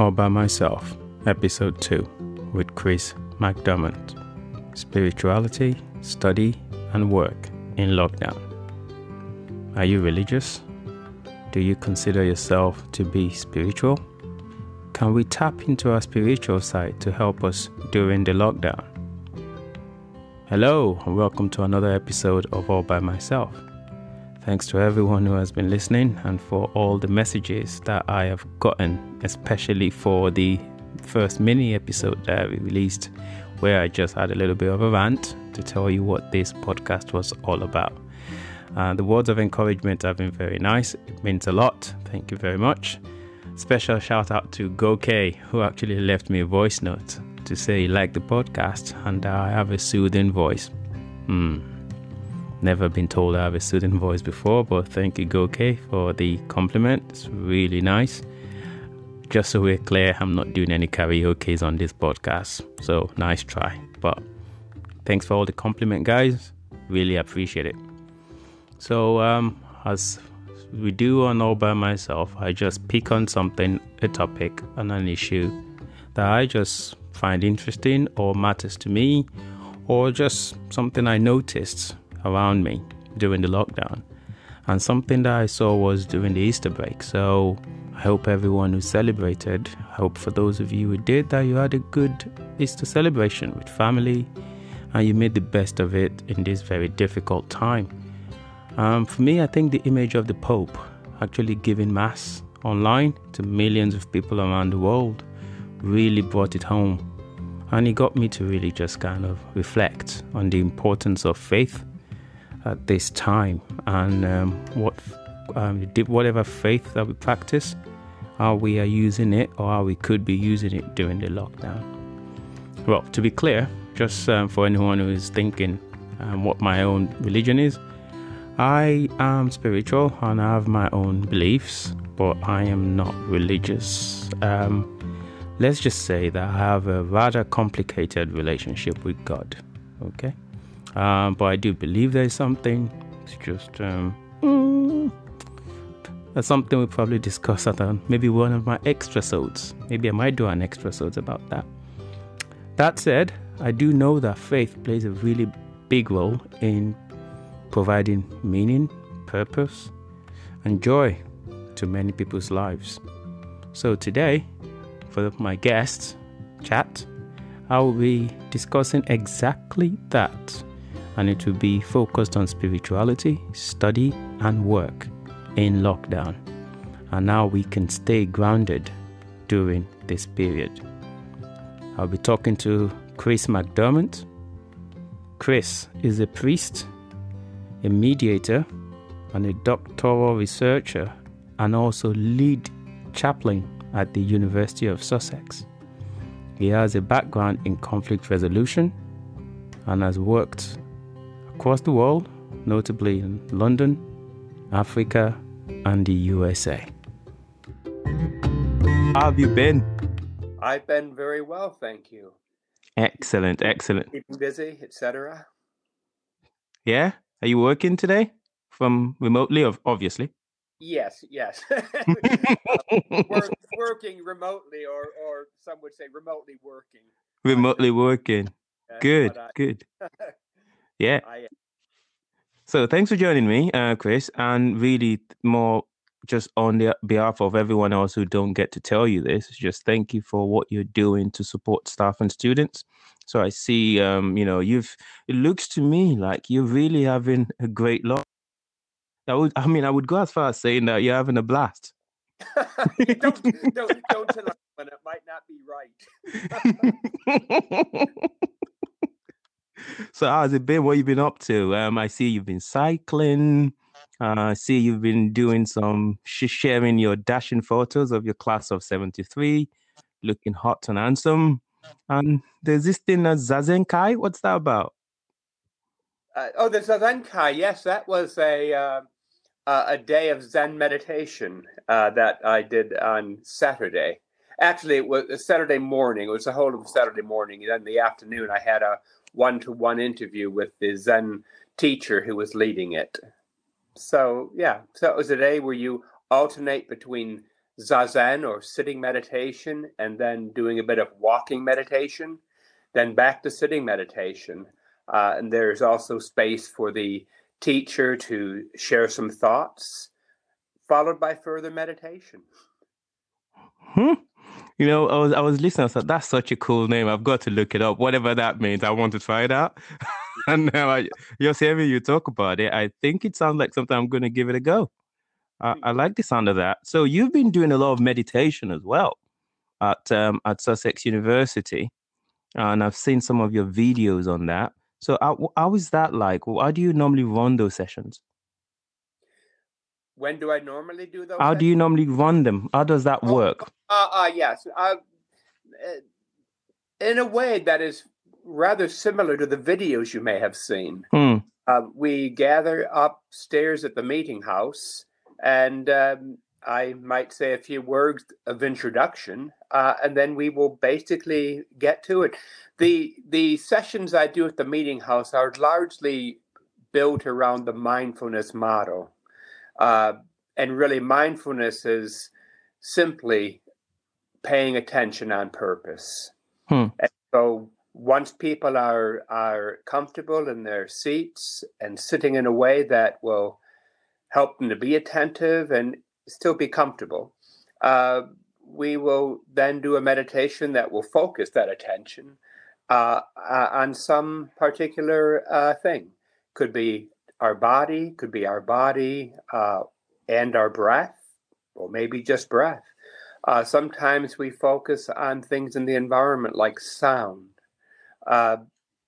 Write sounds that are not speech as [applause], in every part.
All by Myself, Episode 2, with Chris McDermott Spirituality, Study, and Work in Lockdown. Are you religious? Do you consider yourself to be spiritual? Can we tap into our spiritual side to help us during the lockdown? Hello, and welcome to another episode of All by Myself. Thanks to everyone who has been listening and for all the messages that I have gotten, especially for the first mini episode that I released, where I just had a little bit of a rant to tell you what this podcast was all about. Uh, the words of encouragement have been very nice. It means a lot. Thank you very much. Special shout out to GoK, who actually left me a voice note to say he liked the podcast and I have a soothing voice. Hmm. Never been told I have a soothing voice before, but thank you, GoK, for the compliment. It's really nice. Just so we're clear, I'm not doing any karaoke's on this podcast, so nice try. But thanks for all the compliment, guys. Really appreciate it. So, um, as we do on All By Myself, I just pick on something, a topic, and an issue that I just find interesting or matters to me, or just something I noticed around me during the lockdown. And something that I saw was during the Easter break. So I hope everyone who celebrated, I hope for those of you who did, that you had a good Easter celebration with family and you made the best of it in this very difficult time. Um, for me, I think the image of the Pope actually giving Mass online to millions of people around the world really brought it home. And it got me to really just kind of reflect on the importance of faith at this time and um, what um, whatever faith that we practice, how we are using it or how we could be using it during the lockdown. Well, to be clear, just um, for anyone who is thinking um, what my own religion is, I am spiritual and I have my own beliefs, but I am not religious. Um, let's just say that I have a rather complicated relationship with God. Okay. Um, but I do believe there is something. It's just um, mm, that's something we'll probably discuss at um, maybe one of my extra sodes. Maybe I might do an extra sodes about that. That said, I do know that faith plays a really big role in providing meaning, purpose, and joy to many people's lives. So today, for my guest chat, I will be discussing exactly that and it will be focused on spirituality, study, and work in lockdown. And now we can stay grounded during this period. I'll be talking to Chris McDermott. Chris is a priest, a mediator, and a doctoral researcher, and also lead chaplain at the University of Sussex. He has a background in conflict resolution and has worked across the world, notably in London, Africa, and the USA. How have you been? I've been very well, thank you. Excellent, excellent. Keeping busy, etc. Yeah, are you working today from remotely? Obviously. Yes, yes. [laughs] [laughs] Work, working remotely, or or some would say remotely working. Remotely working. Good, I, good. [laughs] Yeah. I, so thanks for joining me, uh, Chris, and really more just on the behalf of everyone else who don't get to tell you this, just thank you for what you're doing to support staff and students. So I see, um, you know, you've. It looks to me like you're really having a great lot. I would, I mean, I would go as far as saying that you're having a blast. [laughs] don't, don't, don't tell anyone; it might not be right. [laughs] [laughs] so how's it been? What you been up to? Um, I see you've been cycling. Uh, I see you've been doing some sh- sharing your dashing photos of your class of '73, looking hot and handsome. And there's this thing as Zazenkai. What's that about? Uh, oh, the Zazenkai. Yes, that was a uh, a day of Zen meditation uh, that I did on Saturday. Actually, it was a Saturday morning. It was the whole of Saturday morning. And then the afternoon, I had a one to one interview with the Zen teacher who was leading it. So, yeah, so it was a day where you alternate between zazen or sitting meditation, and then doing a bit of walking meditation, then back to sitting meditation. Uh, and there's also space for the teacher to share some thoughts, followed by further meditation. Hmm. You know, I was I was listening. I said, "That's such a cool name. I've got to look it up. Whatever that means, I want to try it out." [laughs] and now I, just hearing you talk about it, I think it sounds like something I'm going to give it a go. I, I, like the sound of that. So you've been doing a lot of meditation as well at um, at Sussex University, and I've seen some of your videos on that. So how, how is that like? How do you normally run those sessions? When do I normally do those? How sessions? do you normally run them? How does that oh, work? Uh, uh, yes. Uh, in a way that is rather similar to the videos you may have seen. Hmm. Uh, we gather upstairs at the meeting house and um, I might say a few words of introduction, uh, and then we will basically get to it. the The sessions I do at the meeting house are largely built around the mindfulness model, uh, and really, mindfulness is simply paying attention on purpose. Hmm. And so, once people are are comfortable in their seats and sitting in a way that will help them to be attentive and still be comfortable. Uh, we will then do a meditation that will focus that attention uh, uh, on some particular uh, thing. Could be our body, could be our body uh, and our breath, or maybe just breath. Uh, sometimes we focus on things in the environment like sound.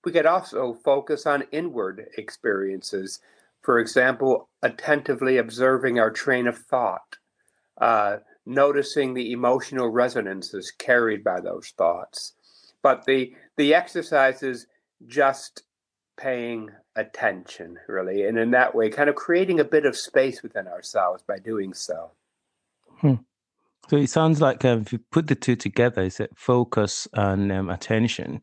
we could also focus on inward experiences for example, attentively observing our train of thought, uh, noticing the emotional resonances carried by those thoughts. But the the exercise is just paying attention, really, and in that way, kind of creating a bit of space within ourselves by doing so. Hmm. So it sounds like um, if you put the two together, is it focus and um, attention?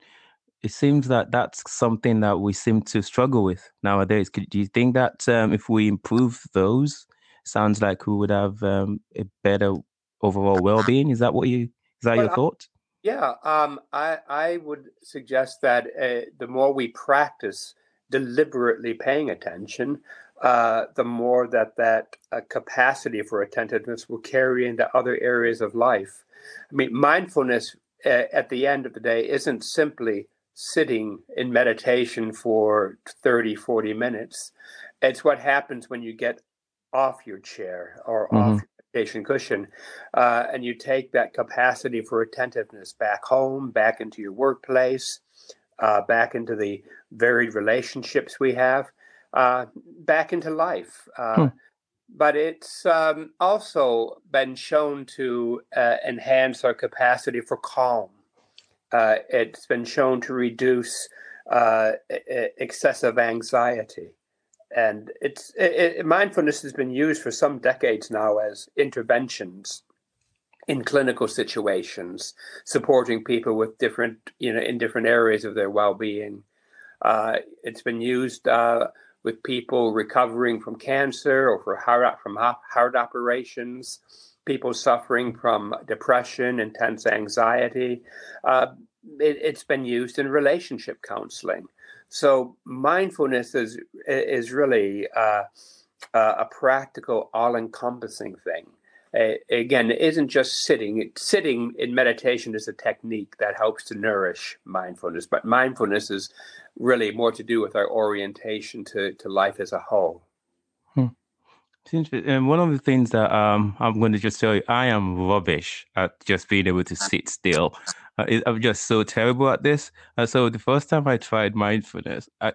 it seems that that's something that we seem to struggle with nowadays. Could, do you think that um, if we improve those, sounds like we would have um, a better overall well-being? Is that what you? Is that well, your thought? Yeah, um, I I would suggest that uh, the more we practice deliberately paying attention, uh, the more that that uh, capacity for attentiveness will carry into other areas of life. I mean, mindfulness uh, at the end of the day isn't simply sitting in meditation for 30, 40 minutes. It's what happens when you get off your chair or mm-hmm. off cushion uh, and you take that capacity for attentiveness back home, back into your workplace, uh, back into the varied relationships we have, uh, back into life. Uh, hmm. But it's um, also been shown to uh, enhance our capacity for calm uh, it's been shown to reduce uh, excessive anxiety. And it's it, it, mindfulness has been used for some decades now as interventions in clinical situations, supporting people with different, you know, in different areas of their well-being. Uh, it's been used uh, with people recovering from cancer or for heart, from heart operations people suffering from depression, intense anxiety. Uh, it, has been used in relationship counseling. So mindfulness is is really uh, a practical, all-encompassing thing. Uh, again, it isn't just sitting. Sitting in meditation is a technique that helps to nourish mindfulness, but mindfulness is really more to do with our orientation to, to life as a whole. And one of the things that um, I'm going to just tell you, I am rubbish at just being able to sit still. Uh, I'm just so terrible at this. Uh, so the first time I tried mindfulness, I,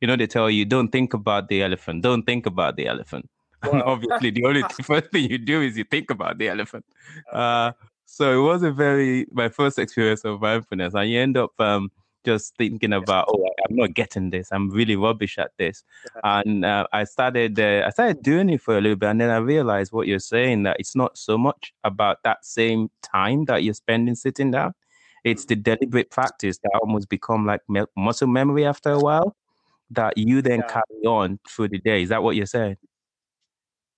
you know, they tell you don't think about the elephant, don't think about the elephant. Wow. [laughs] And obviously, the only [laughs] first thing you do is you think about the elephant. Uh, so it was a very my first experience of mindfulness. I end up um, just thinking about, oh, I'm not getting this. I'm really rubbish at this. [laughs] And uh, I started, uh, I started doing it for a little bit, and then I realized what you're saying that it's not so much about that same time that you're spending sitting down. It's the deliberate practice that almost become like me- muscle memory after a while that you then yeah. carry on through the day. Is that what you're saying?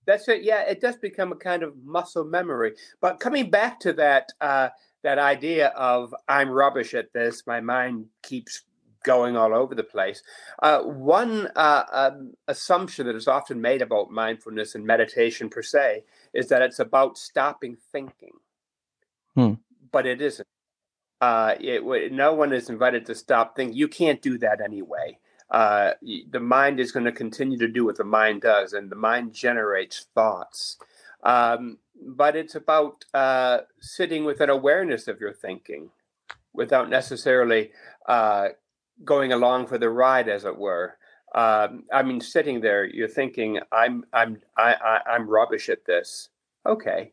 That's it. Yeah, it does become a kind of muscle memory. But coming back to that uh, that idea of I'm rubbish at this, my mind keeps going all over the place. Uh, one uh, um, assumption that is often made about mindfulness and meditation per se is that it's about stopping thinking, hmm. but it isn't. Uh, it, no one is invited to stop thinking. You can't do that anyway. Uh, the mind is going to continue to do what the mind does, and the mind generates thoughts. Um, but it's about uh, sitting with an awareness of your thinking without necessarily uh, going along for the ride, as it were. Um, I mean, sitting there, you're thinking, "I'm, I'm, I, I, I'm rubbish at this." Okay,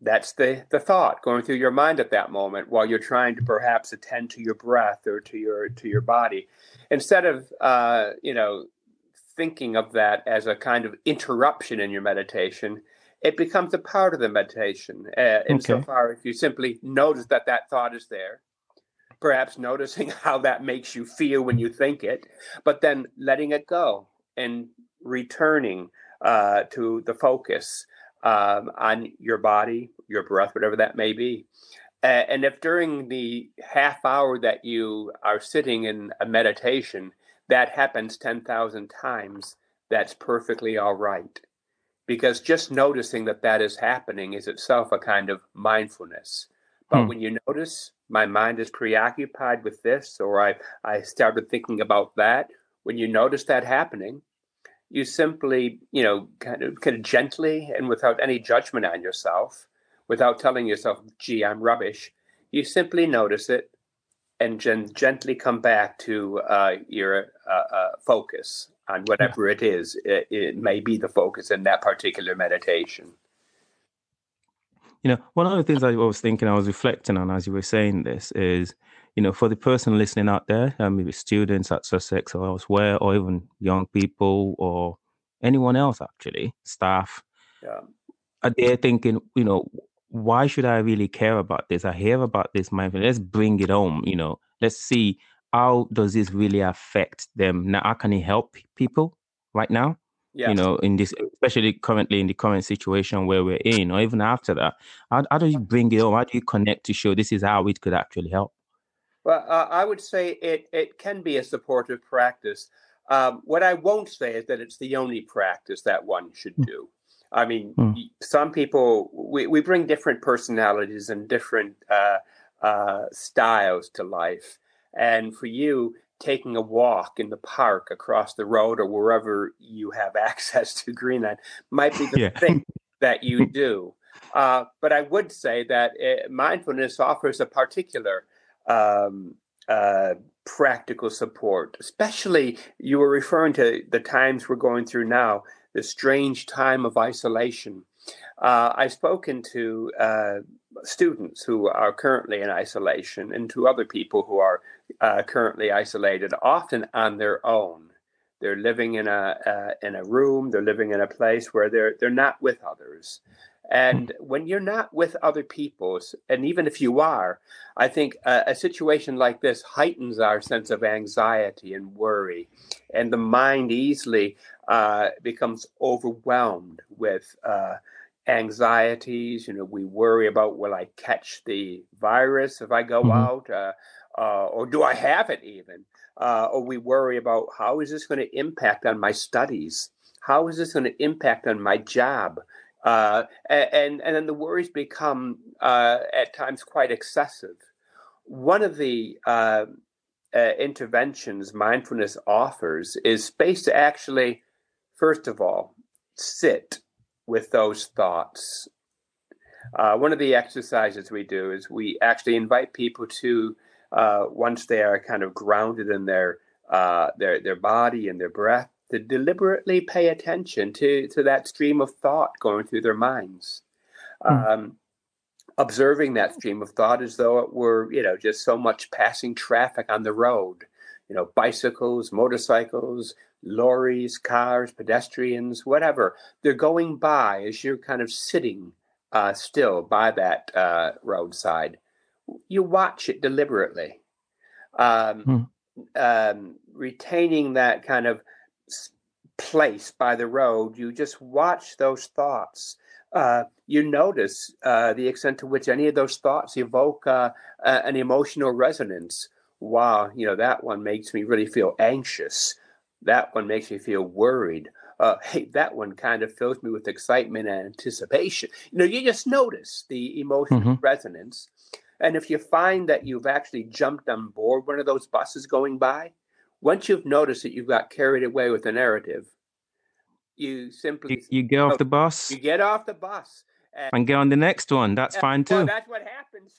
that's the the thought going through your mind at that moment while you're trying to perhaps attend to your breath or to your to your body, instead of uh, you know thinking of that as a kind of interruption in your meditation. It becomes a part of the meditation, uh, insofar okay. if you simply notice that that thought is there, perhaps noticing [laughs] how that makes you feel when you think it, but then letting it go and returning uh, to the focus um, on your body, your breath, whatever that may be. And if during the half hour that you are sitting in a meditation, that happens 10,000 times, that's perfectly all right. Because just noticing that that is happening is itself a kind of mindfulness. But hmm. when you notice my mind is preoccupied with this, or I, I started thinking about that, when you notice that happening, you simply, you know, kind of, kind of gently and without any judgment on yourself, without telling yourself, gee, I'm rubbish, you simply notice it and gen- gently come back to uh, your uh, uh, focus on whatever it is. It, it may be the focus in that particular meditation. You know, one of the things I was thinking, I was reflecting on as you were saying this is, you know, for the person listening out there, um, maybe students at Sussex or elsewhere, or even young people or anyone else actually, staff, yeah. are they thinking, you know, why should I really care about this? I hear about this mindfulness. Let's bring it home. You know, let's see how does this really affect them. Now, how can it help people right now? Yes. You know, in this, especially currently in the current situation where we're in, or even after that, how, how do you bring it home? How do you connect to show this is how it could actually help? Well, uh, I would say it it can be a supportive practice. Um, what I won't say is that it's the only practice that one should hmm. do. I mean, mm. some people we, we bring different personalities and different uh, uh, styles to life, and for you, taking a walk in the park across the road or wherever you have [laughs] access to Greenland might be [laughs] the yeah. thing that you do. Uh, but I would say that it, uh, mindfulness offers a particular um, uh, practical support, especially you were referring to the times we're going through now, the strange time of isolation. Uh, I've spoken to uh, students who are currently in isolation and to other people who are uh, currently isolated, often on their own. They're living in a uh, in a room. They're living in a place where they're they're not with others. And when you're not with other people, and even if you are, I think a, a, situation like this heightens our sense of anxiety and worry, and the mind easily uh, becomes overwhelmed with uh, anxieties. You know, we worry about will I catch the virus if I go mm-hmm. out, uh, uh, or do I have it even? Uh, or we worry about how is this going to impact on my studies? How is this going to impact on my job? Uh, and and then the worries become uh, at times quite excessive. One of the uh, interventions mindfulness offers is space to actually, first of all, sit with those thoughts. Uh, one of the exercises we do is we actually invite people to, uh, once they are kind of grounded in their uh, their their body and their breath, to deliberately pay attention to to that stream of thought going through their minds. Mm. Um, observing that stream of thought as though it were, you know, just so much passing traffic on the road, you know, bicycles, motorcycles, lorries, cars, pedestrians, whatever. They're going by as you're kind of sitting uh, still by that uh, roadside. You watch it deliberately, um, hmm. um, retaining that kind of place by the road, you just watch those thoughts. Uh, you notice uh, the extent to which any of those thoughts evoke uh, an emotional resonance. Wow, you know, that one makes me really feel anxious. That one makes me feel worried. Uh, hey, that one kind of fills me with excitement and anticipation. You know, you just notice the emotional mm-hmm. resonance. And if you find that you've actually jumped on board one of those buses going by, once you've noticed that you've got carried away with the narrative, you simply you, you get off oh, the bus. You get off the bus and, get on the next one. That's fine too. Well, that's what happens.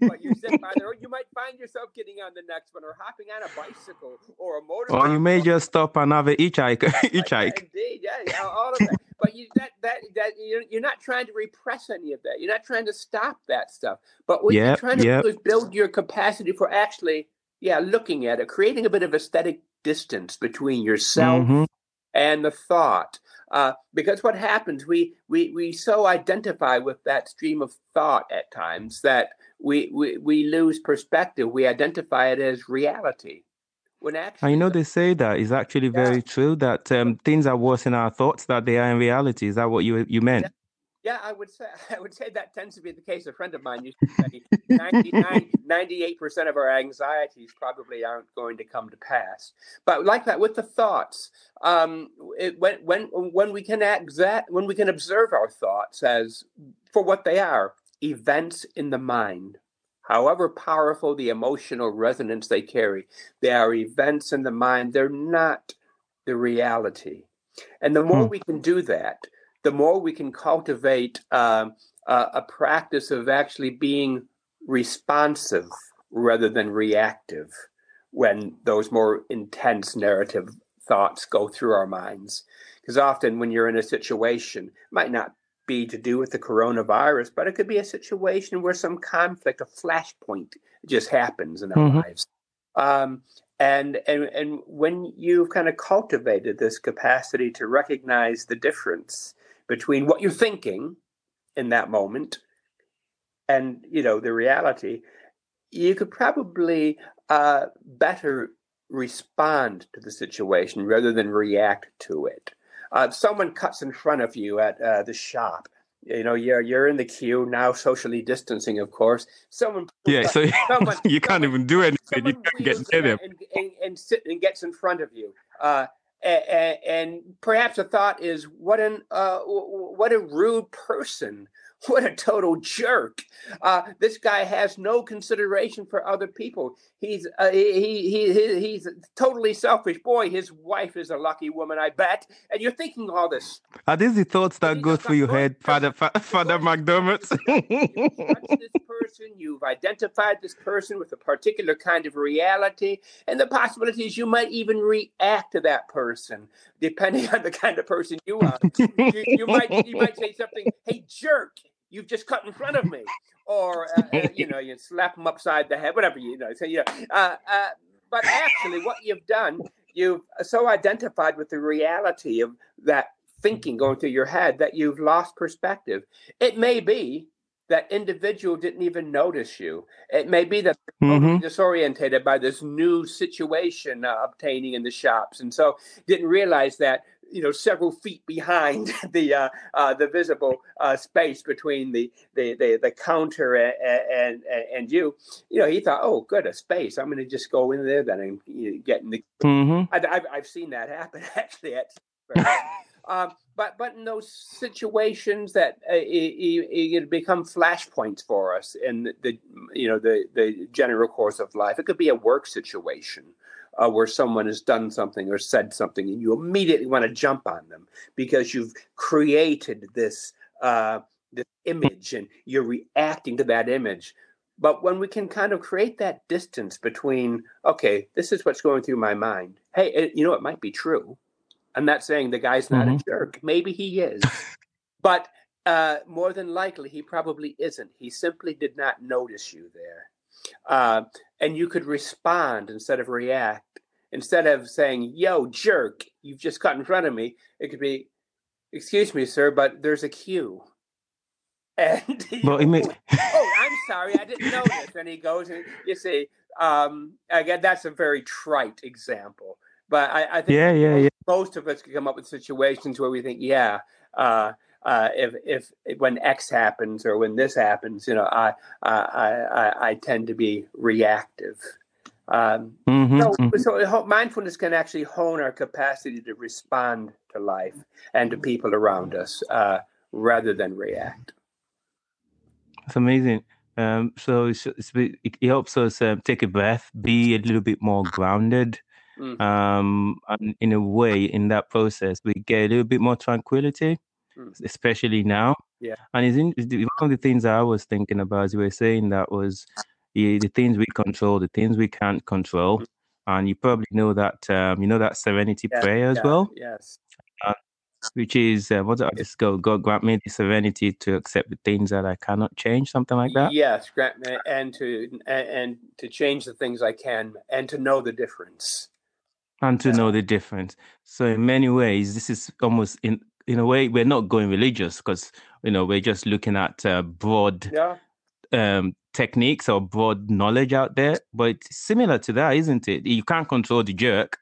[laughs] but you sit by the road, you might find yourself getting on the next one, or hopping on a bicycle, or a motorcycle. [laughs] Or you may just stop and have a hitchhike. [laughs] hitchhike. Indeed, yeah, yeah, all of that. But you, that that that you're, you're not trying to repress any of that. You're not trying to stop that stuff. But what yep, you're trying to yep. do is build your capacity for actually yeah, looking at it, creating a bit of aesthetic distance between yourself mm-hmm. And the thought. Uh, because what happens, we, we we so identify with that stream of thought at times that we, we, we lose perspective. We identify it as reality. When actually, I know they say that is actually very yeah. true. That um, things are worse in our thoughts that they are in reality. Is that what you you meant? Yeah, I would say [laughs] I would say that tends to be the case. A friend of mine used to say [laughs] 98 percent of our anxieties probably aren't going to come to pass. But like that with the thoughts, um, it, when when when we can exact when we can observe our thoughts as for what they are, events in the mind. However powerful the emotional resonance they carry, they are events in the mind. They're not the reality. And the more hmm. we can do that, the more we can cultivate uh, uh, a practice of actually being responsive rather than reactive when those more intense narrative thoughts go through our minds. Because often when you're in a situation, might not be to do with the coronavirus, but it could be a situation where some conflict, a flashpoint just happens in our mm-hmm. lives. Um, and, and and when you've kind of cultivated this capacity to recognize the difference between what you're thinking in that moment and you know the reality you could probably uh, better respond to the situation rather than react to it. Uh, someone cuts in front of you at uh, the shop you know you're you're in the queue now socially distancing of course. Someone yeah so [laughs] someone, you can't someone, even do anything. You can't get near them. and, and, and, sit and gets in front of you. Uh, and, perhaps a thought is what an uh, what a rude person [laughs] what a total jerk. Uh, this guy has no consideration for other people. He's uh, he, he, he he's totally selfish. Boy his wife is a lucky woman i bet. And you're thinking all this. Are these the thoughts that go through your head father [laughs] father mcdermott? this person you've identified this person with a particular kind of reality and the possibility is you might even react to that person depending [laughs] on the kind of person you are. You, you might you might say something hey jerk you've just cut in front of me or uh, uh, you [laughs] know you slap them upside the head whatever you know so yeah uh, uh, but actually what you've done you've so identified with the reality of that thinking going through your head that you've lost perspective it may be that individual didn't even notice you. It may be that they're mm-hmm. disorientated by this new situation uh, obtaining in the shops, and so didn't realize that you know several feet behind [laughs] the uh, uh, the visible uh, space between the the the, the counter and, and, and you. You know he thought oh good a space. I'm going to just go in there then and you know, get in the mm-hmm. I, have I've seen that happen [laughs] actually at [laughs] um, but but in those situations that uh, it, it, become flashpoints for us in the, the you know the the general course of life. It could be a work situation uh, where someone has done something or said something, and you immediately want to jump on them because you've created this uh, this image and you're reacting to that image. But when we can kind of create that distance between, okay, this is what's going through my mind. Hey, it, you know, it might be true. I'm not saying the guy's not mm-hmm. a jerk. Maybe he is. but uh, more than likely, he probably isn't. He simply did not notice you there. Uh, and you could respond instead of react. Instead of saying, yo, jerk, you've just cut in front of me, it could be, excuse me, sir, but there's a queue. [laughs] And well, may- oh, I'm sorry, I didn't notice. And he goes and you see, um, again, that's a very trite example, but I, I think yeah, yeah, yeah. most of us can come up with situations where we think, yeah, uh, uh, if, if when X happens or when this happens, you know, I I I, I tend to be reactive. Um, mm-hmm, so, mm-hmm. so mindfulness can actually hone our capacity to respond to life and to people around us uh, rather than react. That's amazing. Um, so it's, it's, it helps us um, take a breath, be a little bit more grounded. Mm. Um, and in a way, in that process, we get a little bit more tranquility, mm. especially now. Yeah. And it's in, one of the things I was thinking about as you were saying that was the, the things we control, the things we can't control. Mm. And you probably know that, um, you know, that serenity yeah, prayer as yeah, well. Yes. Uh, which is uh, what I just go God grant me the serenity to accept the things that I cannot change, something like that. Yes, grant me and to and, and to change the things I can, and to know the difference. And to yeah. know the difference. So in many ways, this is almost in in a way we're not going religious because you know we're just looking at uh, broad yeah. um, techniques or broad knowledge out there. But it's similar to that, isn't it? You can't control the jerk,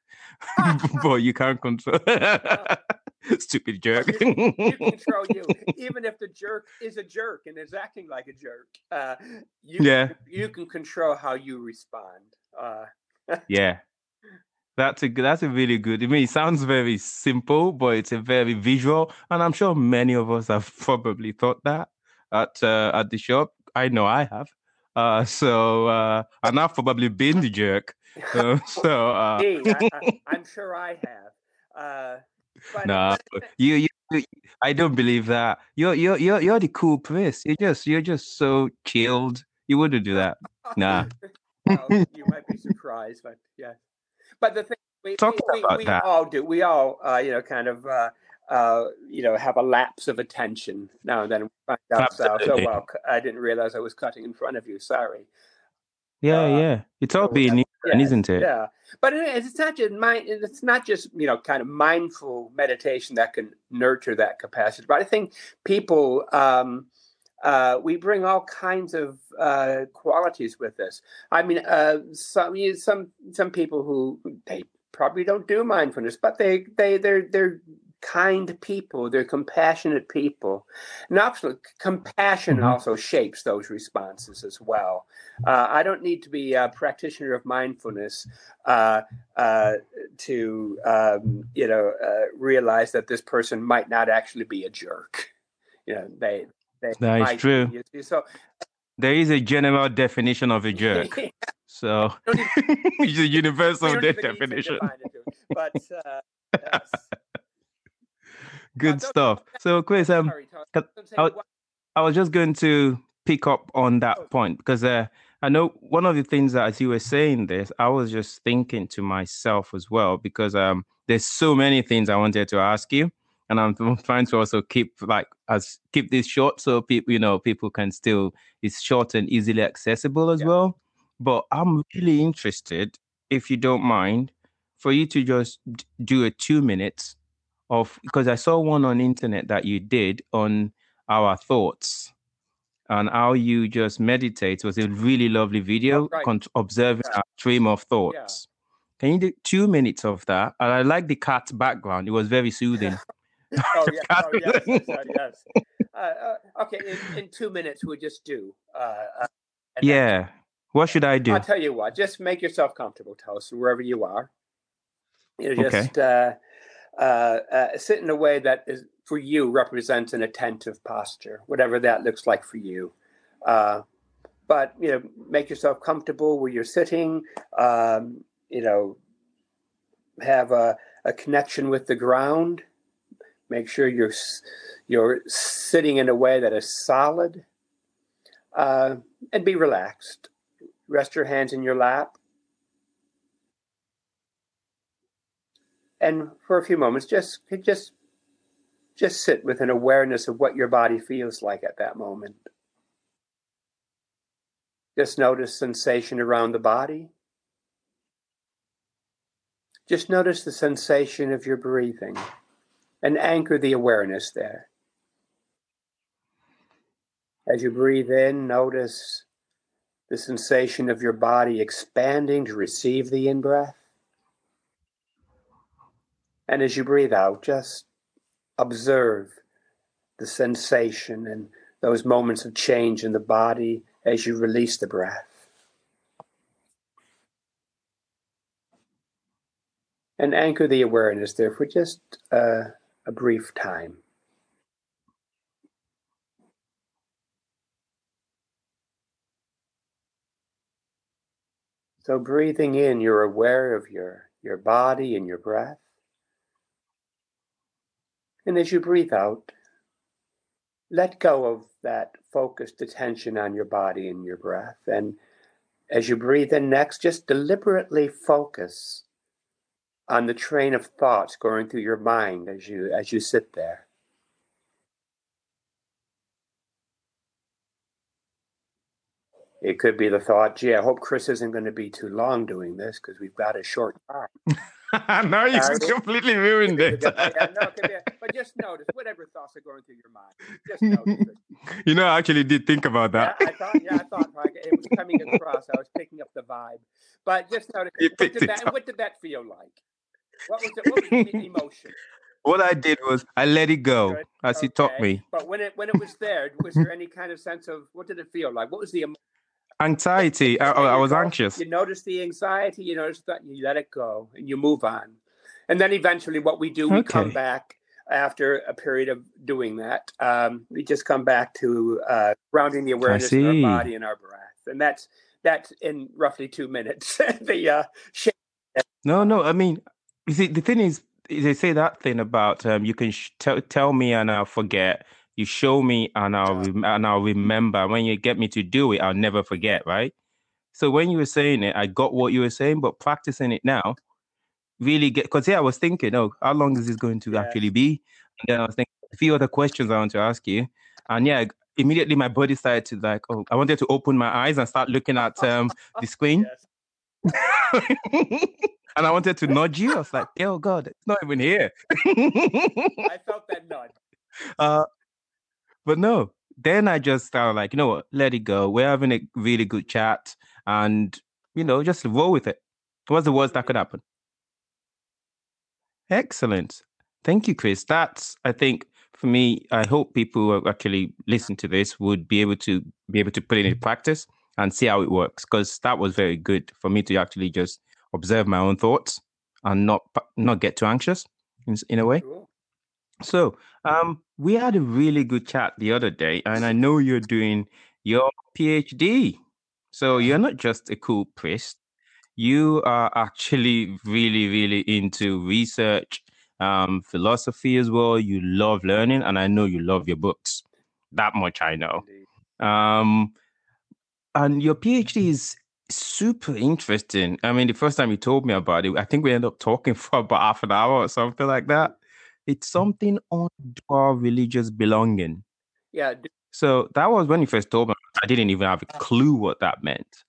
[laughs] but you can't control. [laughs] Stupid jerk. you, you, [laughs] control you, even if the jerk is a jerk and is acting like a jerk. Uh, you, yeah, you can control how you respond. Uh, yeah, that's a that's a really good. I mean, it sounds very simple, but it's a very visual, and I'm sure many of us have [laughs] probably thought that at uh, at the shop. I know I have. Uh, [laughs] so uh, and I've probably been the jerk. Uh, [laughs] so uh, hey, I, am sure I have. Uh, but nah, you, you, you, I don't believe that. You're, you're, you're, you're the cool prince. You're just, you're just so chilled. You wouldn't do that. Nah. well, you might be surprised, but yeah. But the thing we, Talk we, about we, we all do. We all, uh, you know, kind of, uh, uh, you know, have a lapse of attention now and then. We find ourselves, oh well, I didn't realize I was cutting in front of you. Sorry. Yeah, uh, yeah. It's all being yeah, isn't it? Yeah, but it's not just mind. It's not just you know kind of mindful meditation that can nurture that capacity. But I think people. Um, uh, we bring all kinds of uh, qualities with us. I mean, uh, some some some people who they probably don't do mindfulness, but they they they're they're kind people, they're compassionate people. And also, compassion mm-hmm. also shapes those responses as well. Uh, I don't need to be a practitioner of mindfulness uh, uh, to, um, you know, uh, realize that this person might not actually be a jerk. You know, they, that is true. So there is a general definition of a jerk. yeah. [laughs] So it's [laughs] a universal definition. but uh, yes. [laughs] Good stuff. So, Chris, um, I, I was just going to pick up on that oh. point because uh, I know one of the things that as you were saying this, I was just thinking to myself as well because um, there's so many things I wanted to ask you, and I'm trying to also keep like as keep this short so people you know people can still it's short and easily accessible as yeah. well. But I'm really interested, if you don't mind, for you to just do a two minutes of because I saw one on internet that you did on our thoughts and how you just meditate it was a really lovely video right. con- observing yeah. our stream of thoughts. Yeah. Can you do two minutes of that? And I like the cat background; it was very soothing. [laughs] [laughs] oh, yeah. oh yes, yes, yes. Uh, uh, okay, in, in, two minutes we'll just do. Uh, uh yeah. What should I do? I'll tell you what. Just make yourself comfortable, Toast, wherever you are. You know, just okay. Uh, uh, uh, sit in a way that is for you represents an attentive posture, whatever that looks like for you. Uh, but you know, make yourself comfortable where you're sitting. Um, you know, have a, a connection with the ground. Make sure you're you're sitting in a way that is solid, uh, and be relaxed. Rest your hands in your lap. And for a few moments just just just sit with an awareness of what your body feels like at that moment. Just notice sensation around the body. Just notice the sensation of your breathing and anchor the awareness there as you breathe in notice the sensation of your body expanding to receive the in breath And as you breathe out, just observe the sensation and those moments of change in the body as you release the breath. And anchor the awareness there for just uh, a brief time. So breathing in, you're aware of your, your body and your breath. And as you breathe out, let go of that focused attention on your body and your breath. And as you breathe in next, just deliberately focus on the train of thoughts going through your mind as you as you sit there. It could be the thought, gee, I hope Chris isn't going to be too long doing this because we've got a short time. [laughs] no, you just completely ruined it. yeah, no, [laughs] but just notice whatever thoughts are going through your mind. Just notice it. [laughs] You know, I actually did think about that. Yeah, I thought, yeah, I thought like, it was coming across. I was picking up the vibe. But just notice, what did, that, what did that feel like? What was, it, what was the [laughs] emotion? What I did was I let it go Good. as okay. he taught me. But when it when it was there, was there any kind of sense of what did it feel like? What was the emotion? anxiety. I, I, was anxious. You notice the anxiety, you notice that you let it go and you move on. And then eventually, what we do, we okay. come back after a period of doing that. Um, we just come back to uh, grounding the awareness of our body and our breath. And that's that's in roughly two minutes. [laughs] the uh, No, no. I mean, you see, the thing is, they say that thing about um, you can sh- tell tell me and I'll forget you show me and I'll rem- and I'll remember. When you get me to do it, I'll never forget, right? So when you were saying it, I got what you were saying, but practicing it now really get because yeah, I was thinking, oh, how long is this going to yeah. actually be? And then I was thinking a few other questions I want to ask you. And yeah, immediately my body started to like, oh, I wanted to open my eyes and start looking at um the screen. [laughs] [laughs] and I wanted to [laughs] nudge you. I was like, oh God, it's not even here. I [laughs] felt that nudge. Uh, but no, then I just started like, you know what, let it go. We're having a really good chat and, you know, just roll with it. What's the worst that could happen? Excellent. Thank you, Chris. That's, I think, for me, I hope people who actually listen to this would be able to be able to put it into practice and see how it works. Because that was very good for me to actually just observe my own thoughts and not not get too anxious in, in a way. Cool. So, um, we had a really good chat the other day, and I know you're doing your PhD. So you're not just a cool priest; you are actually really, really into research, um, philosophy as well. You love learning, and I know you love your books. That much I know. Um, and your PhD is super interesting. I mean, the first time you told me about it, I think we ended up talking [laughs] for about half an hour or something like that. It's something on our religious belonging. Yeah. So that was when you first told me. I didn't even have a clue what that meant.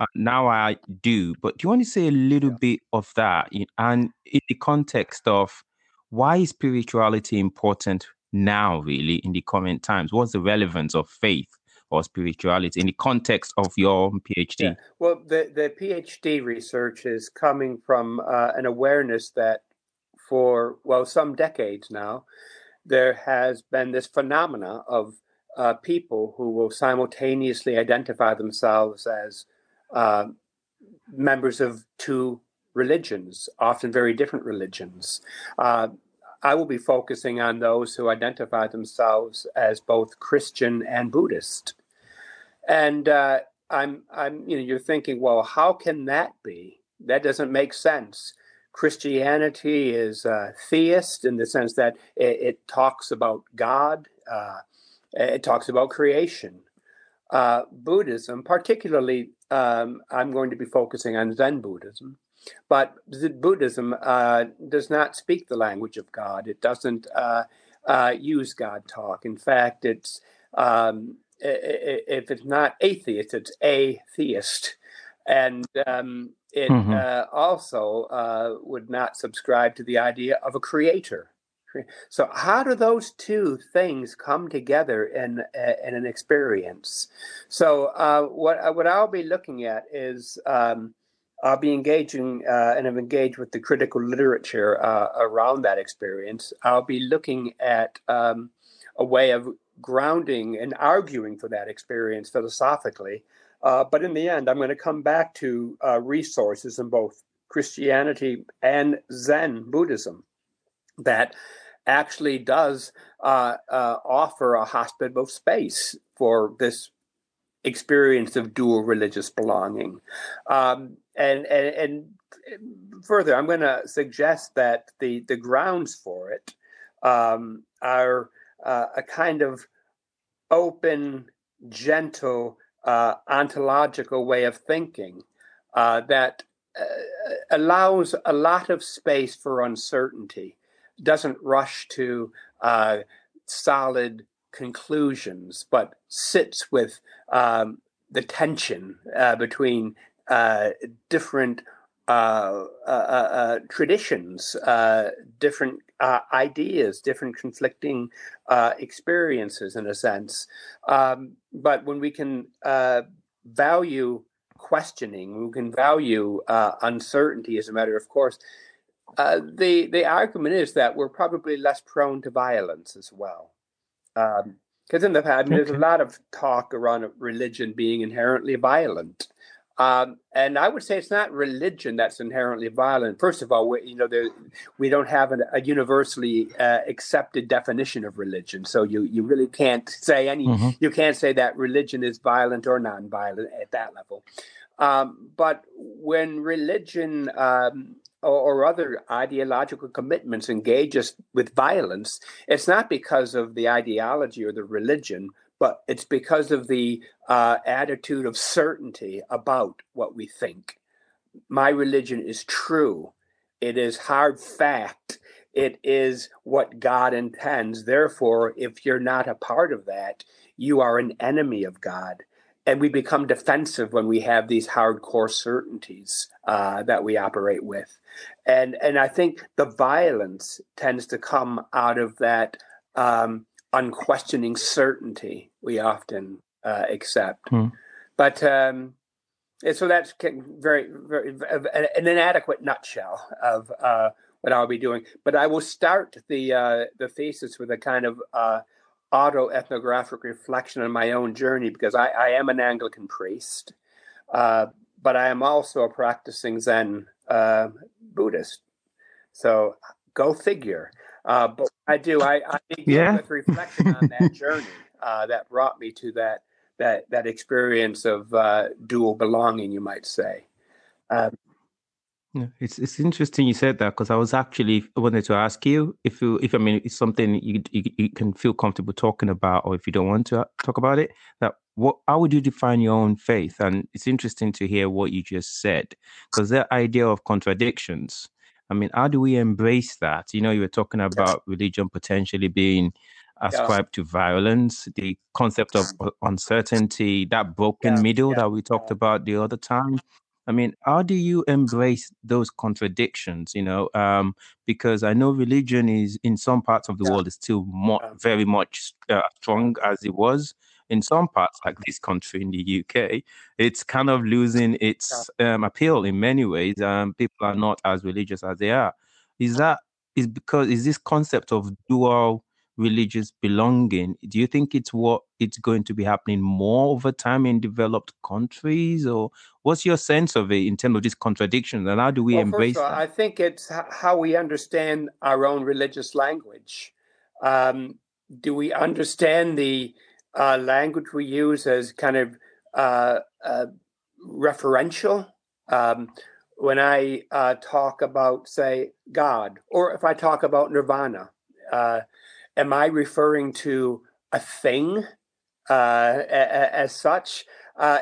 Uh, now I do. But do you want to say a little yeah. bit of that, and in the context of why is spirituality important now, really, in the current times? What's the relevance of faith or spirituality in the context of your PhD? Yeah. Well, the the PhD research is coming from uh, an awareness that for, well, some decades now, there has been this phenomena of uh, people who will simultaneously identify themselves as uh, members of two religions, often very different religions. Uh, I will be focusing on those who identify themselves as both Christian and Buddhist. And uh, I'm, I'm, you know, you're thinking, well, how can that be? That doesn't make sense. Christianity is uh, theist in the sense that it, it talks about God, uh, it talks about creation. Uh, Buddhism, particularly, um, I'm going to be focusing on Zen Buddhism, but Buddhism uh, does not speak the language of God. It doesn't uh, uh, use God talk. In fact, it's um, if it's not atheist, it's atheist, and um, it mm-hmm. uh, also uh, would not subscribe to the idea of a creator. So, how do those two things come together in uh, in an experience? So, uh, what uh, what I'll be looking at is um, I'll be engaging uh, and have engaged with the critical literature uh, around that experience. I'll be looking at um, a way of grounding and arguing for that experience philosophically. Uh, but in the end, I'm going to come back to uh, resources in both Christianity and Zen Buddhism that actually does uh, uh, offer a hospitable space for this experience of dual religious belonging. Um, and, and, and further, I'm going to suggest that the, the grounds for it um, are uh, a kind of open, gentle, uh, ontological way of thinking uh, that uh, allows a lot of space for uncertainty, doesn't rush to uh, solid conclusions, but sits with um, the tension uh, between different uh, uh, uh uh, ideas, different conflicting experiences, in a sense. Um, but when we can value questioning, we can value uncertainty as a matter of course. the the argument is that we're probably less prone to violence as well. Because um, in the past, I mean, okay. there's a lot of talk around religion being inherently violent. Um, and I would say it's not religion that's inherently violent. First of all, we, you know, there, we don't have an, a universally uh, accepted definition of religion, so you you really can't say any. Mm-hmm. You can't say that religion is violent or non-violent at that level. Um, but when religion um, or, or, other ideological commitments engage us with violence, it's not because of the ideology or the religion, but it's because of the uh, attitude of certainty about what we think. My religion is true. It is hard fact. It is what God intends. Therefore, if you're not a part of that, you are an enemy of God. And we become defensive when we have these hardcore certainties uh, that we operate with. And, and I think the violence tends to come out of that um, unquestioning certainty we often uh, accept. Hmm. But um, so that's very, very an inadequate nutshell of uh, what I'll be doing. But I will start the uh, the thesis with a kind of uh, auto ethnographic reflection on my own journey because I, I am an Anglican priest, uh, but I am also a practicing Zen uh, Buddhist. So go figure. Uh, but I do. I, I begin yeah. with reflection on that [laughs] journey uh, that brought me to that that that experience of uh, dual belonging, you might say. Um, yeah, it's it's interesting you said that because I was actually wanted to ask you if you if I mean it's something you, you, you can feel comfortable talking about, or if you don't want to talk about it, that what how would you define your own faith? And it's interesting to hear what you just said because that idea of contradictions I mean, how do we embrace that? You know, you were talking about religion potentially being ascribed yeah. to violence, the concept of [laughs] uncertainty, that broken yeah. middle yeah. that we talked about the other time. I mean, how do you embrace those contradictions? You know, um, because I know religion is in some parts of the world is still more, very much uh, strong as it was, in some parts, like this country in the UK, it's kind of losing its um, appeal in many ways. Um, people are not as religious as they are. Is that is because is this concept of dual religious belonging? Do you think it's what it's going to be happening more over time in developed countries, or what's your sense of it in terms of these contradictions, and how do we well, embrace all, that? I think it's how we understand our own religious language. Um, do we understand the uh, language we use as kind of uh, uh, referential. Um, when I uh, talk about, say, God, or if I talk about nirvana, uh, am I referring to a thing uh, as such?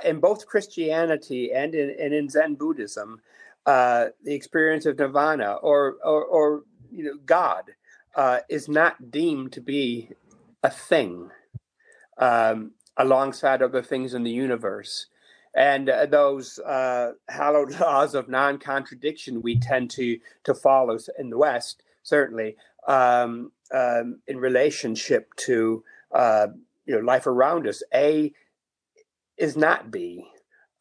in both Christianity and in, and in Zen Buddhism, the experience of nirvana or, or, or you know, God is not deemed to be a thing um, alongside other things in the universe. And uh, those uh, hallowed [laughs] laws of non-contradiction we tend to to follow in the West, certainly um, um, in relationship to uh, you know life around us. A is not B.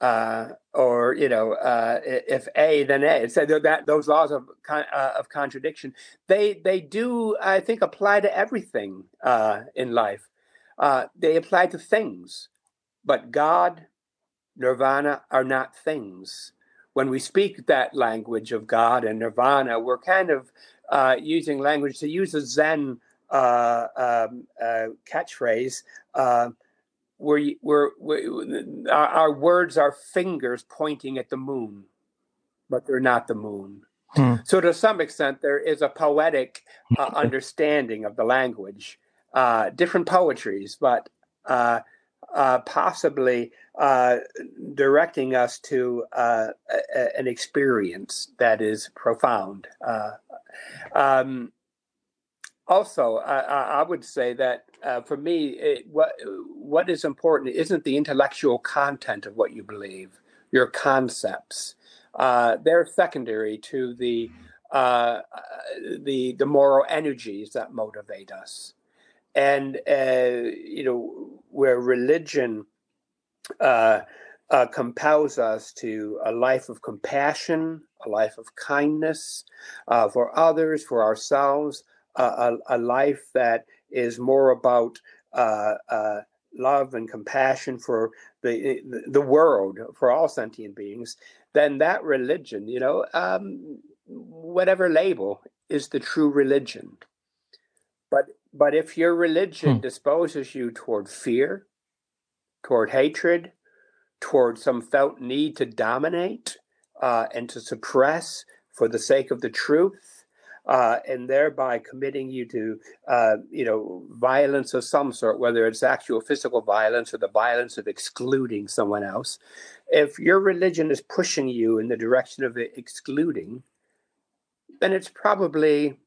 uh, or you know, uh, if A, then A. So that those laws of uh, of contradiction, they they do, I think, apply to everything uh, in life. Uh, they apply to things, but God, Nirvana are not things. When we speak that language of God and Nirvana, we're kind of uh, using language to use a Zen um, catchphrase we're, we're, we're our, our, words are fingers pointing at the moon, but they're not the moon. Hmm. So, to some extent, there is a poetic uh, [laughs] understanding of the language, uh, different poetries, but uh, uh possibly uh, directing us to uh, a, an experience that is profound. Um, also, I, I, would say that uh, for me, it, what what is important isn't the intellectual content of what you believe, your concepts. Uh, they're secondary to the uh, the the moral energies that motivate us, and uh, you know where religion uh, uh, compels us to a life of compassion, a life of kindness for others, for ourselves, a, a life that is more about uh, uh, love and compassion for the the world, for all sentient beings, then that religion, you know, um, whatever label, is the true religion. But but if your religion hmm. disposes you toward fear, toward hatred, toward some felt need to dominate uh, and to suppress for the sake of the truth, uh, and thereby committing you to, uh, you know, violence of some sort, whether it's actual physical violence or the violence of excluding someone else. If your religion is pushing you in the direction of excluding, then it's probably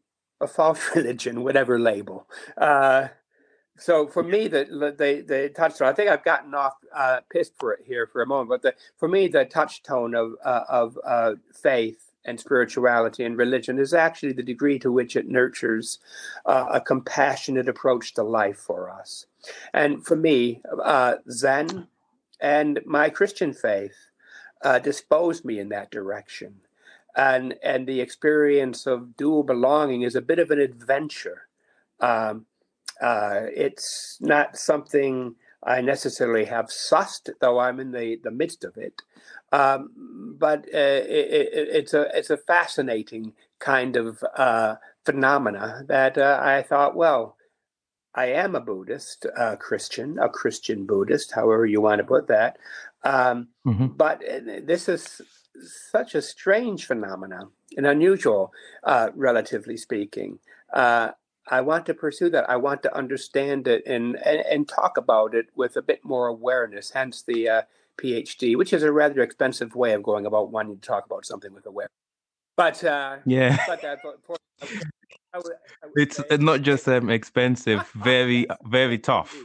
a false [laughs] religion, whatever label. Uh, so for me, the they they touchstone. I think I've gotten off uh, pissed for it here for a moment, but the, for me, the touchstone of uh, of uh, faith and spirituality and religion is actually the degree to which it nurtures uh, a compassionate approach to life for us. And for me, uh, Zen and my Christian faith uh, disposed me in that direction. And, and the experience of dual belonging is a bit of an adventure. Um, uh, it's not something I necessarily have sussed, though I'm in the, the midst of it. Um, but uh, it, it, it's a it's a fascinating kind of uh, phenomena that uh, I thought, well, I am a Buddhist, a Christian, a Christian Buddhist, however you want to put that. Um, mm-hmm. But uh, this is such a strange phenomenon, and unusual, uh, relatively speaking. Uh, I want to pursue that. I want to understand it and, and, and talk about it with a bit more awareness. Hence the uh, PhD, which is a rather expensive way of going about wanting to talk about something with awareness. But uh, yeah, [laughs] but, for, I would, I would it's not just um, expensive, [laughs] very very tough.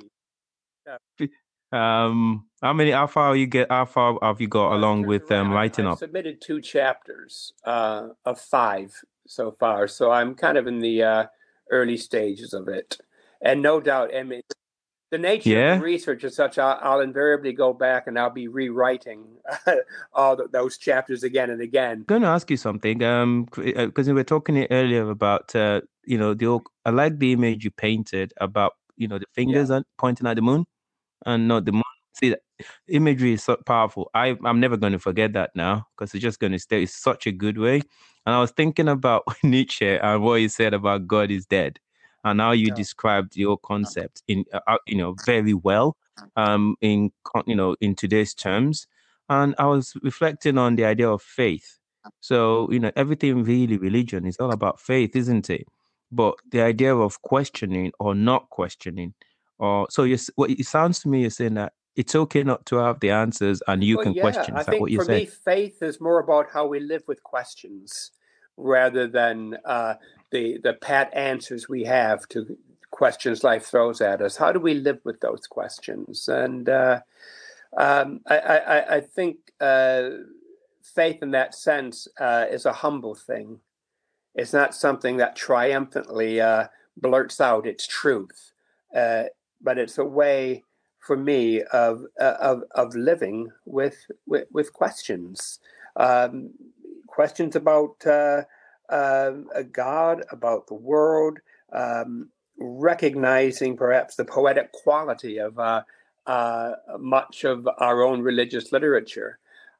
Um, how many? How far you get? How far have you got along with um, writing I up? Submitted two chapters uh, of five so far, so I'm kind of in the uh, early stages of it. And no doubt, I mean, the nature yeah. of research is such I'll, I'll, invariably go back and I'll be rewriting [laughs] all the, those chapters again and again. I'm going to ask you something, um, because uh, we were talking earlier about, uh, you know, the I like the image you painted about, you know, the fingers yeah. pointing at the moon, and not the moon. See, that imagery is so powerful. I I'm never going to forget that now because it's just going to stay. It's such a good way. And I was thinking about [laughs] Nietzsche and what he said about God is dead and how you yeah. described your concept in uh, uh, you know very well um in you know in today's terms and i was reflecting on the idea of faith so you know everything really religion is all about faith isn't it but the idea of questioning or not questioning or so you what it sounds to me you're saying that it's okay not to have the answers and you well, can yeah, question is I that what you're saying for me faith is more about how we live with questions rather than uh, the the pat answers we have to questions life throws at us. How do we live with those questions? And uh, um, I, I, I, think uh, faith in that sense uh, is a humble thing. It's not something that triumphantly uh, blurts out its truth, uh, but it's a way for me of uh, of of living with with, with questions, um, questions about uh, uh, God, about the world, um, recognizing perhaps the poetic quality of uh, uh, much of our own religious literature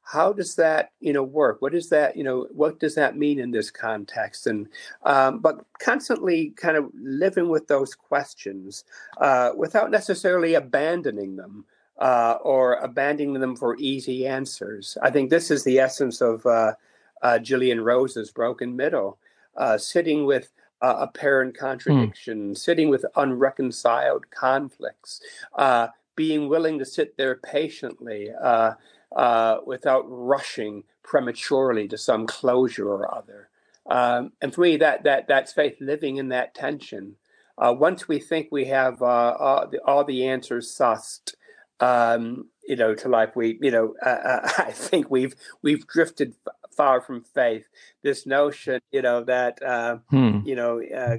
how does that you know work what does that you know what does that mean in this context and um, but constantly kind of living with those questions uh, without necessarily abandoning them uh, or abandoning them for easy answers i think this is the essence of uh, uh gillian rose's broken middle uh, sitting with apparent hmm. contradiction mm. sitting with unreconciled conflicts uh, being willing to sit there patiently uh, without rushing prematurely to some closure or other. Um, and for me, that that that's faith living in that tension. Uh, once we think we have uh, all, the, all, the, answers sussed, um, you know, to life, we, you know, uh, uh [laughs] I think we've we've drifted far from faith. This notion, you know, that uh, hmm. you know. Uh,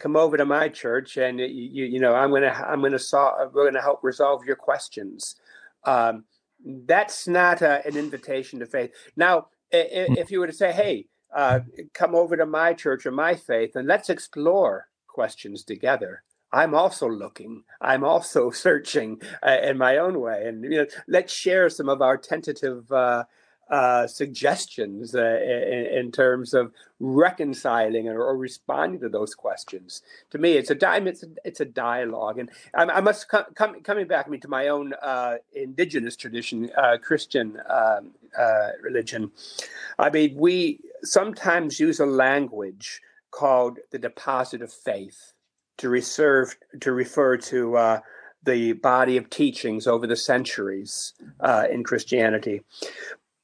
come over to my church, and you, you know, I'm gonna, I'm gonna solve. We're gonna help resolve your questions. Um, that's not a, an invitation to faith. Now, hmm. if you were to say, "Hey, uh, come over to my church or my faith, and let's explore questions together," I'm also looking. I'm also [laughs] searching uh, in my own way, and you know, let's share some of our tentative uh, suggestions uh, in, in, terms of reconciling or, or, responding to those questions. To me, it's a it's a, it's a dialogue, and I, I must come, come, coming back I mean, to my own uh, indigenous tradition, uh, Christian um, uh, religion. I mean, we sometimes use a language called the deposit of faith to reserve to refer to uh, the body of teachings over the centuries uh, in Christianity.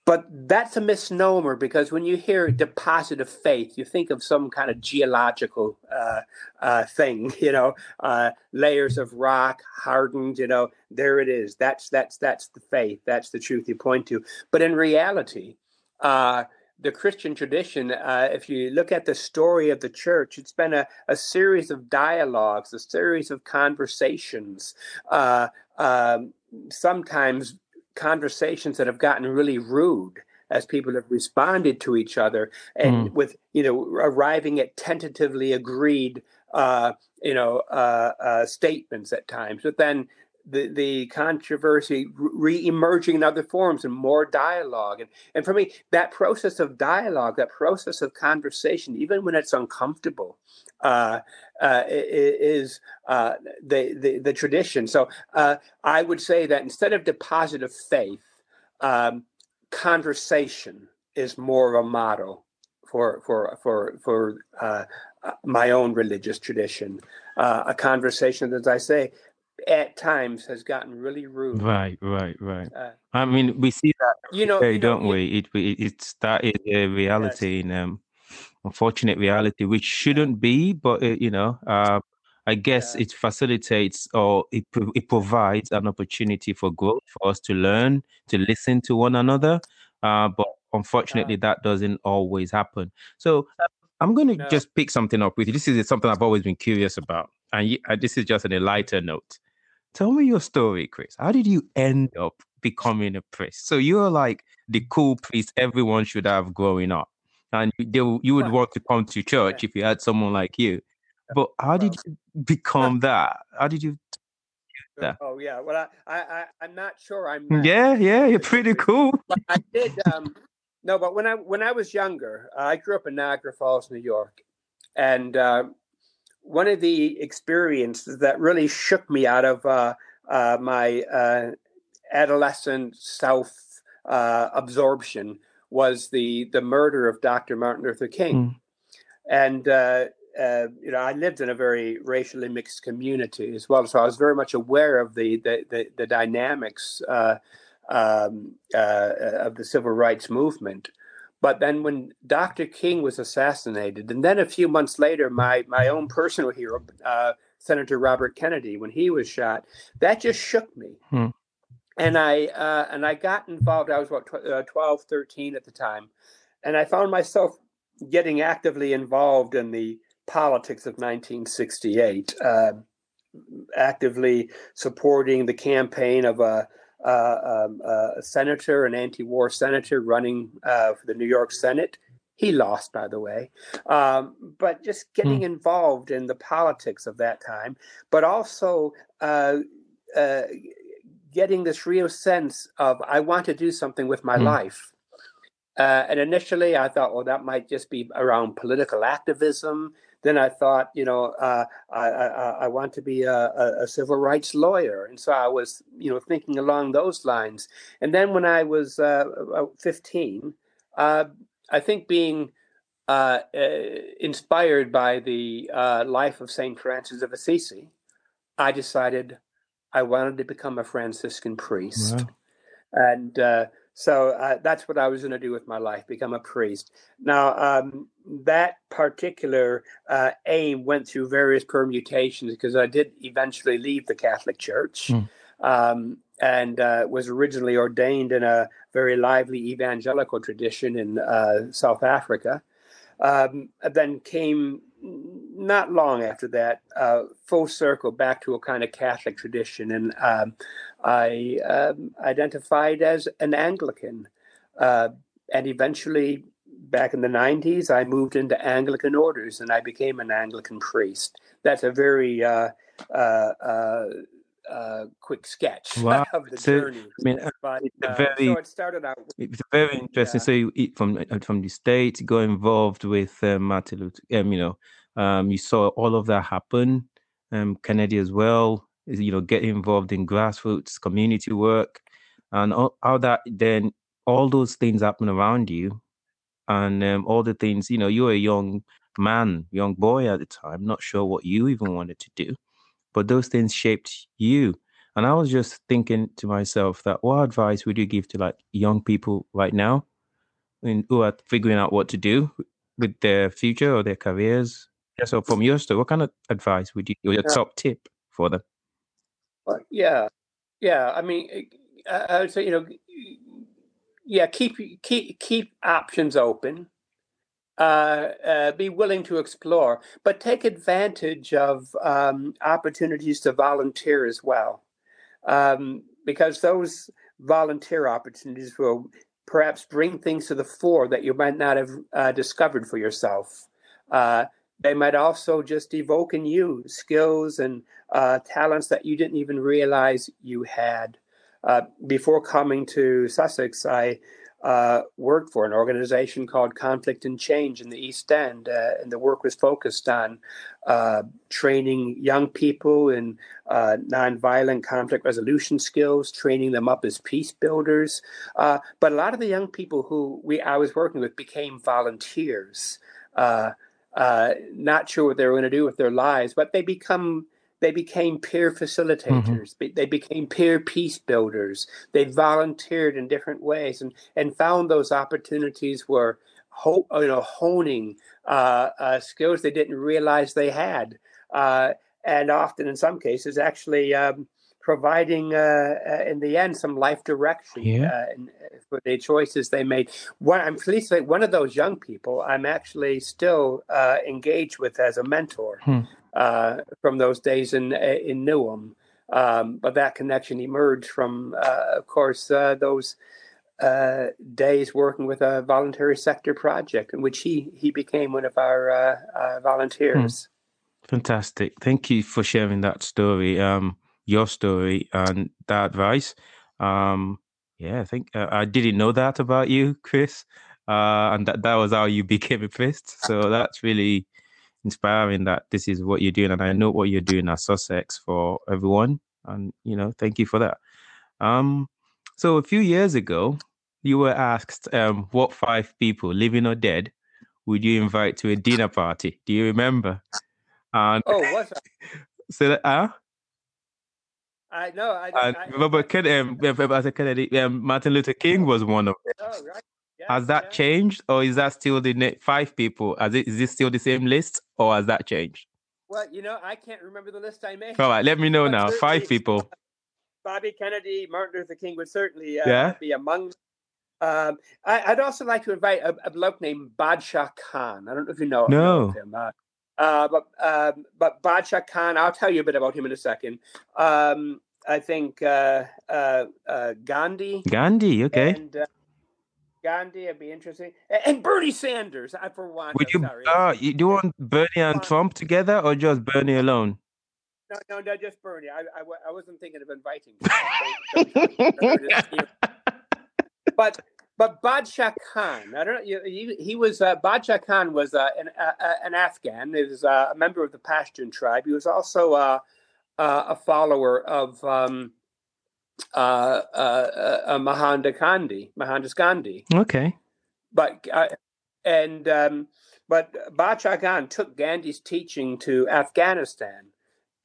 But that's a misnomer because when you hear deposit of faith, you think of some kind of geological uh, uh, thing, [laughs] you know, uh, layers of rock hardened, you know, there it is. That's that's that's the faith. That's the truth you point to. But in reality, uh, the Christian tradition, uh, if you look at the story of the church, it's been a, a series of dialogues, a series of conversations, uh, um, sometimes conversations that have gotten really rude as people have responded to each other and mm. with you know arriving at tentatively agreed uh, you know uh, uh, statements at times but then the, the controversy re-emerging in other forms and more dialogue and, and for me that process of dialogue that process of conversation even when it's uncomfortable uh, uh, is uh, the, the, the tradition. So uh, I would say that instead of deposit of faith, um, conversation is more of a model for for for for uh, uh, my own religious tradition. a conversation, as I say, at times has gotten really rude. Right, right, right. Uh, I mean, we see that, you know, you don't know, we? It, it, it's that is a reality yes. in um, unfortunate reality, which shouldn't be, but it, you know, uh, I guess yeah. it facilitates or it, it provides an opportunity for growth for us to learn, to listen to one another. Uh, but unfortunately, yeah. that doesn't always happen. So I'm going to no. just pick something up with you. This is something I've always been curious about, and you, uh, this is just on a lighter note. Tell me your story, Chris. How did you end up becoming a priest? So you're like the cool priest everyone should have growing up and they, you would want to come to church if you had someone like you. But how did you become [laughs] that? How did you? That? Oh yeah, well I I I'm not sure I'm. Yeah, yeah, you're pretty cool. But I [laughs] did. Um, no, but when I when I was younger, uh, I grew up in Niagara Falls, New York, and uh, one of the experiences that really shook me out of uh, uh my uh, adolescent self uh, absorption was the the murder of Dr. Martin Luther King, mm. and uh, uh, you know I lived in a very racially mixed community as well, so I was very much aware of the the the, the dynamics uh, um, uh, of the civil rights movement. But then when Dr. King was assassinated, and then a few months later, my my own personal hero, uh, Senator Robert Kennedy, when he was shot, that just shook me. Hmm and I uh, and I got involved. I was what uh, 12, 13 at the time, and I found myself getting actively involved in the politics of 1968. Uh, actively supporting the campaign of a, a, um, a senator, an anti-war senator running uh, for the New York Senate. He lost, by the way, um, but just getting mm. involved in the politics of that time, but also uh, uh, getting this real sense of I want to do something with my mm. life. Uh, and initially, I thought, well, that might just be around political activism. Then I thought, you know, uh, I, I, I, want to be a, a, civil rights lawyer, and so I was, you know, thinking along those lines. And then when I was uh, 15, uh, I think being uh, uh, inspired by the life of Saint Francis of Assisi, I decided I wanted to become a Franciscan priest. Wow. And so uh, that's what I was going to do with my life, become a priest. Now, um, that particular uh, aim went through various permutations because I did eventually leave the Catholic Church mm. um, and uh, was originally ordained in a very lively evangelical tradition in uh, South Africa. Um, then came not long after that, uh, full circle back to a kind of Catholic tradition. And um, I um, identified as an Anglican. Uh, and eventually, back in the 90s, I moved into Anglican orders and I became an Anglican priest. That's a very uh, uh, uh, uh quick sketch [laughs] wow. of the so, journey. I mean, but, very, so it started out. With, it's very interesting. Yeah. So you from from the states, got involved with Martin Luther. Um, you know, um, you saw all of that happen. Um, Kennedy as well you know, get involved in grassroots community work and all, all that, then all those things happen around you. And um, all the things, you know, you were a young man, young boy at the time, not sure what you even wanted to do, but those things shaped you. And I was just thinking to myself that what advice would you give to like young people right now who are figuring out what to do with their future or their careers? Yeah, so from your story, what kind of advice would you, your yeah. top tip for them? Well, yeah, yeah. I mean, eh, I would say you know, yeah, keep keep keep options open. Uh, uh, be willing to explore, but take advantage of um, opportunities to volunteer as well, um, because those volunteer opportunities will perhaps bring things to the fore that you might not have uh, discovered for yourself. Uh, they might also just evoke in you skills and uh, talents that you didn't even realize you had. Uh, before coming to Sussex, I uh, worked for an organization called Conflict and Change in the East End, uh, and the work was focused on uh, training young people in uh, nonviolent conflict resolution skills, training them up as peace builders. but a lot of the young people who we I was working with became volunteers uh, not sure what they were going to do with their lives, but they become they became peer facilitators. Mm-hmm. They became peer peace builders. They volunteered in different ways and and found those opportunities were ho- you know honing uh, uh, skills they didn't realize they had, uh, and often in some cases actually. Um, providing uh, uh, in the end some life direction yeah. uh, for the choices they made. One, I'm pleased to say one of those young people I'm actually still uh, engaged with as a mentor hmm. Uh, from those days in uh, in Newham. Um, but that connection emerged from, of course, those days working with a voluntary sector project in which he he became one of our volunteers. Hmm. Fantastic! Thank you for sharing that story. Um, your story and that advice. Um, yeah, I think uh, I didn't know that about you, Chris, uh, and that that was how you [laughs] became a priest. So that's really inspiring that this is what you're doing, and I know what you're doing at Sussex for everyone. And you know, thank you for that. Um, so a few years ago, you were asked um, what five people, living or dead, would you invite to a dinner party? Do you remember? And oh, that? [laughs] so, that, uh, I know. I, I, I remember [laughs] um, as a Kennedy, um, Martin Luther King was one of them. Oh, right. Yeah, has that yeah. changed, or is that still the five people? Is it, is this still the same list, or has that changed? Well, you know, I can't remember the list I made. All right, let me know now. Five people. Bobby Kennedy, Martin Luther King would certainly uh, yeah. be among. Um, I, would also like to invite a, a bloke named Badshah Khan. I don't know if you know, no. him. Uh, Uh, but um, but Badshah Khan, I'll tell you a bit about him in a second. Um, I think uh, uh, uh, Gandhi. Gandhi, okay. And, uh, Gandhi, It'd be interesting, and Bernie Sanders. I for one. Would you? Sorry. Uh, you do you want Bernie and Trump together, or just Bernie alone? No, no, no, just Bernie. I, I, I wasn't thinking of inviting. [laughs] but but Badshah Khan, I don't know. He, he was uh, Badshah Khan was uh, an uh, an Afghan. He was uh, a member of the Pashtun tribe. He was also uh, uh, a follower of um, uh, uh, uh, Mahatma Gandhi. Mahatma Gandhi. Okay. But uh, and um, but Badshah Khan took Gandhi's teaching to Afghanistan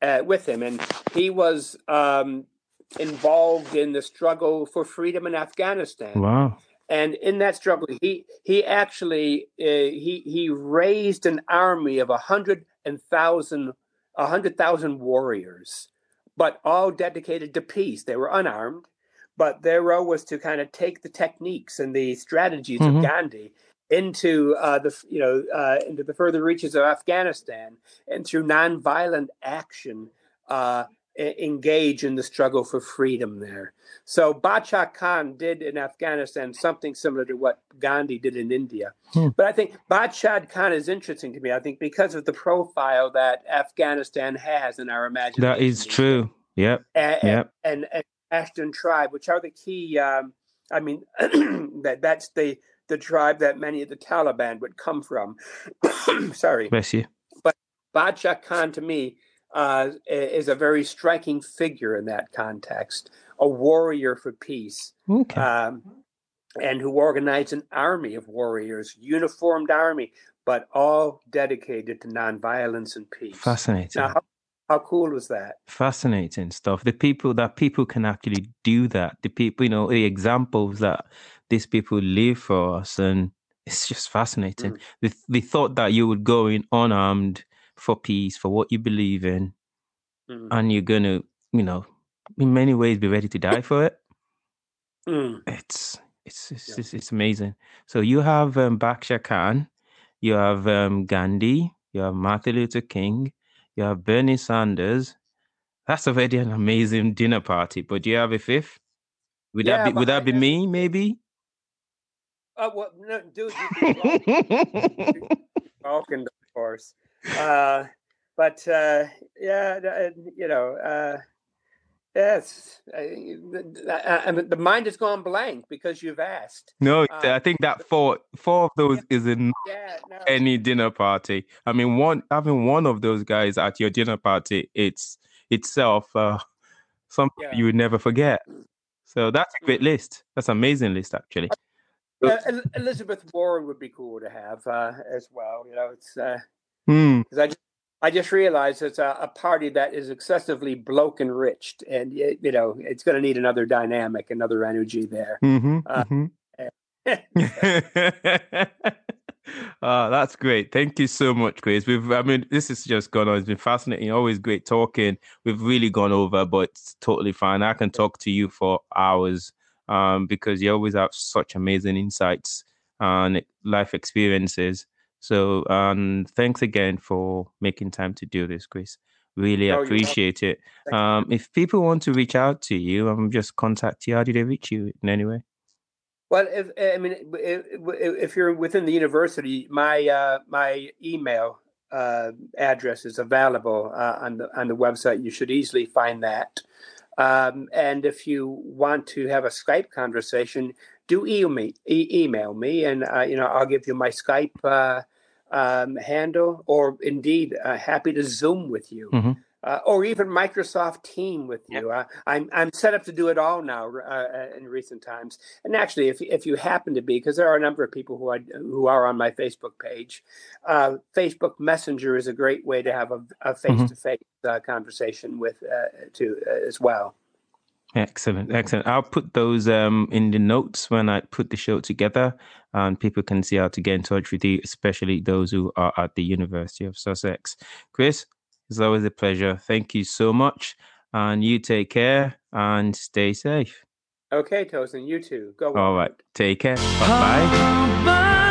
uh, with him, and he was um, involved in the struggle for freedom in Afghanistan. Wow. And in that struggle, he he actually uh, he he raised an army of a hundred and thousand a hundred thousand warriors, but all dedicated to peace. They were unarmed, but their role was to kind of take the techniques and the strategies Mhm. of Gandhi into uh, the you know uh, into the further reaches of Afghanistan, and through nonviolent action, uh, engage in the struggle for freedom there. So Bacha Khan did in Afghanistan something similar to what Gandhi did in India. Hmm. But I think Bacha Khan is interesting to me. I think because of the profile that Afghanistan has in our imagination. That is true. Yep. And, Yep. and, and Pashtun tribe, which are the key. Um, I mean, [clears throat] that that's the the tribe that many of the Taliban would come from. [coughs] Sorry, Bless you. Badshah Khan to me uh, is a very striking figure in that context, a warrior for peace, Okay. um, and who organized an army of warriors, uniformed army, but all dedicated to nonviolence and peace. Fascinating. Now, how, how cool was that? fascinating stuff. The people that people can actually do that. The people, you know, the examples that these people live for us, and it's just fascinating. Mm. The the thought that you would go in unarmed for peace, for what you believe in, Mm. and you're gonna, you know, in many ways be ready to die for it. Mm. It's it's it's, Yeah. it's, it's amazing. So you have um, Baksha Khan, you have um, Gandhi, you have Martin Luther King, you have Bernie Sanders. That's already an amazing dinner party. But do you have a fifth? Would Yeah, that be would that be me? Maybe. Uh, well, no, dude, you can [laughs] Vulcan, of course. Uh, but uh, yeah, uh, you know, uh, yes, I, I, I the mind has gone blank because you've asked. no, Uh, I think that four four of those is in Yeah, no, any dinner party. I mean, one having one of those guys at your dinner party, it's itself uh, something Yeah. you would never forget. So that's a great list. That's an amazing list, actually. uh, Elizabeth Warren would be cool to have uh, as well. You know, it's because Hmm. I just, I just realized it's a, a party that is excessively bloke enriched, and y- you know, it's going to need another dynamic, another energy there. Mm-hmm, Uh, mm-hmm. oh, [laughs] that's great. Thank you so much, Chris. We've, I mean, this has just gone on. It's been fascinating. Always great talking. We've really gone over, but it's totally fine. I can talk to you for hours um, because you always have such amazing insights and life experiences. So, um, thanks again for making time to do this, Chris. Really Oh, appreciate it. Um, if people want to reach out to you, um, just contact you. How do they reach you in any way? Well, if I mean, if, if you're within the university, my uh, my email uh, address is available uh, on the on the website. You should easily find that. Um, and if you want to have a Skype conversation, do email me, e- email me, and uh, you know I'll give you my Skype uh, um, handle, or indeed uh, happy to Zoom with you. Mhm. Uh, or even Microsoft Team with you. Uh, I'm I'm set up to do it all now uh, in recent times. And actually, if if you happen to be, because there are a number of people who I who are on my Facebook page, uh, Facebook Messenger is a great way to have a face to face conversation with uh, to uh, as well. Excellent, excellent. I'll put those um, in the notes when I put the show together, and people can see how to get in touch with you, especially those who are at the University of Sussex. Chris, it's always a pleasure. Thank you so much, and you take care and stay safe. Okay, Tosin, you too. Go. All on. right, take care. Bye bye. Bye.